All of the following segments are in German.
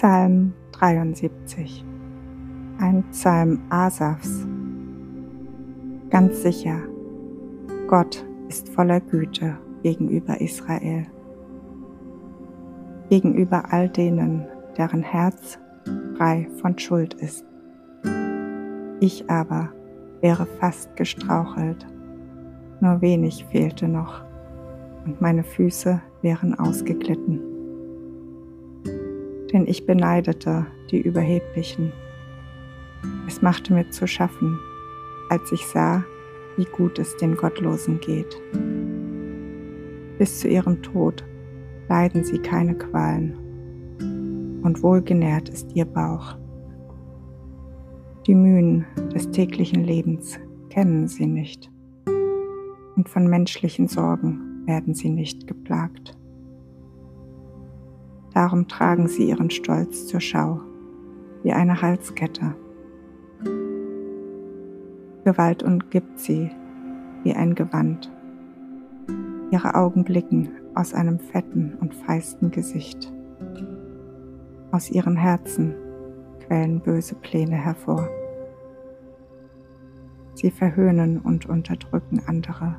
Psalm 73 Ein Psalm Asafs. Ganz sicher, Gott ist voller Güte gegenüber Israel, gegenüber all denen, deren Herz frei von Schuld ist. Ich aber wäre fast gestrauchelt, nur wenig fehlte noch, und meine Füße wären ausgeglitten denn ich beneidete die Überheblichen. Es machte mir zu schaffen, als ich sah, wie gut es den Gottlosen geht. Bis zu ihrem Tod leiden sie keine Qualen, und wohlgenährt ist ihr Bauch. Die Mühen des täglichen Lebens kennen sie nicht, und von menschlichen Sorgen werden sie nicht geplagt. Darum tragen sie ihren Stolz zur Schau, wie eine Halskette. Gewalt umgibt sie wie ein Gewand. Ihre Augen blicken aus einem fetten und feisten Gesicht. Aus ihren Herzen quellen böse Pläne hervor. Sie verhöhnen und unterdrücken andere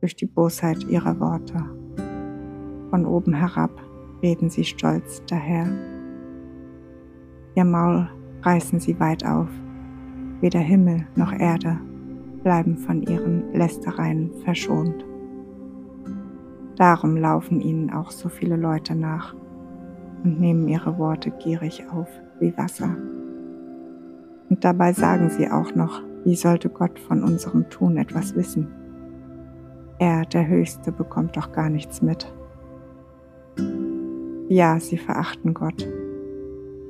durch die Bosheit ihrer Worte. Von oben herab reden sie stolz daher. Ihr Maul reißen sie weit auf, weder Himmel noch Erde bleiben von ihren Lästereien verschont. Darum laufen ihnen auch so viele Leute nach und nehmen ihre Worte gierig auf wie Wasser. Und dabei sagen sie auch noch, wie sollte Gott von unserem Tun etwas wissen? Er, der Höchste, bekommt doch gar nichts mit. Ja, sie verachten Gott,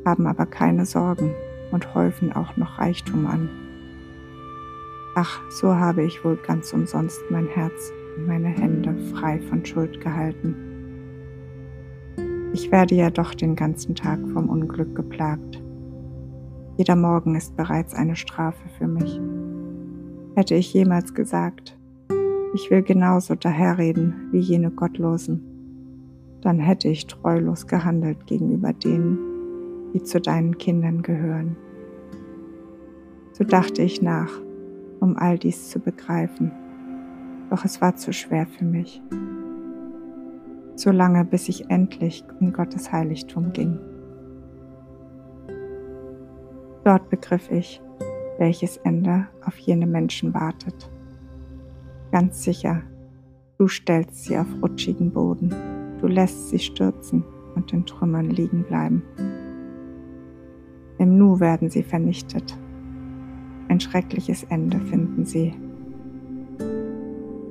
haben aber keine Sorgen und häufen auch noch Reichtum an. Ach, so habe ich wohl ganz umsonst mein Herz und meine Hände frei von Schuld gehalten. Ich werde ja doch den ganzen Tag vom Unglück geplagt. Jeder Morgen ist bereits eine Strafe für mich. Hätte ich jemals gesagt, ich will genauso daherreden wie jene Gottlosen, dann hätte ich treulos gehandelt gegenüber denen, die zu deinen Kindern gehören. So dachte ich nach, um all dies zu begreifen, doch es war zu schwer für mich. So lange, bis ich endlich in Gottes Heiligtum ging. Dort begriff ich, welches Ende auf jene Menschen wartet. Ganz sicher, du stellst sie auf rutschigen Boden. Du lässt sie stürzen und in Trümmern liegen bleiben. Im Nu werden sie vernichtet. Ein schreckliches Ende finden sie.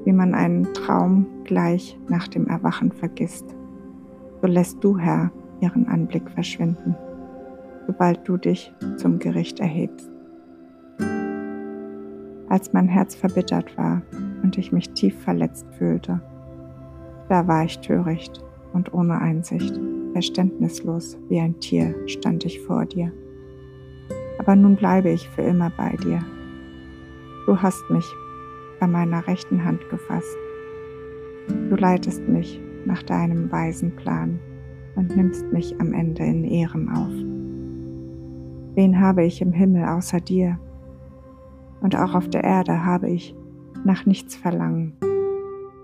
Wie man einen Traum gleich nach dem Erwachen vergisst, so lässt du, Herr, ihren Anblick verschwinden, sobald du dich zum Gericht erhebst. Als mein Herz verbittert war und ich mich tief verletzt fühlte, da war ich töricht und ohne Einsicht, verständnislos wie ein Tier stand ich vor dir. Aber nun bleibe ich für immer bei dir. Du hast mich bei meiner rechten Hand gefasst. Du leitest mich nach deinem weisen Plan und nimmst mich am Ende in Ehren auf. Wen habe ich im Himmel außer dir? Und auch auf der Erde habe ich nach nichts verlangen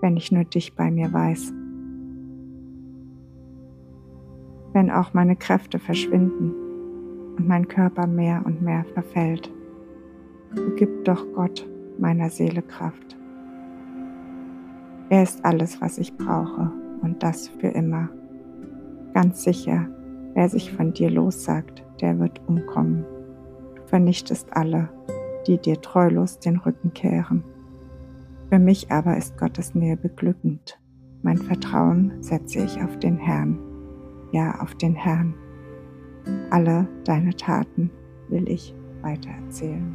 wenn ich nur dich bei mir weiß. Wenn auch meine Kräfte verschwinden und mein Körper mehr und mehr verfällt, so gib doch Gott meiner Seele Kraft. Er ist alles, was ich brauche und das für immer. Ganz sicher, wer sich von dir lossagt, der wird umkommen. Du vernichtest alle, die dir treulos den Rücken kehren. Für mich aber ist Gottes Nähe beglückend. Mein Vertrauen setze ich auf den Herrn, ja auf den Herrn. Alle deine Taten will ich weitererzählen.